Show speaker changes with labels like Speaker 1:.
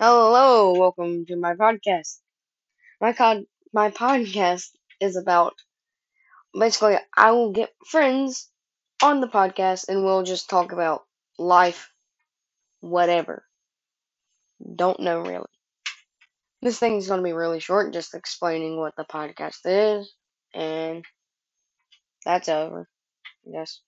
Speaker 1: Hello, welcome to my podcast. My con my podcast is about basically I will get friends on the podcast and we'll just talk about life, whatever. Don't know really. This thing is gonna be really short, just explaining what the podcast is, and that's over. I guess.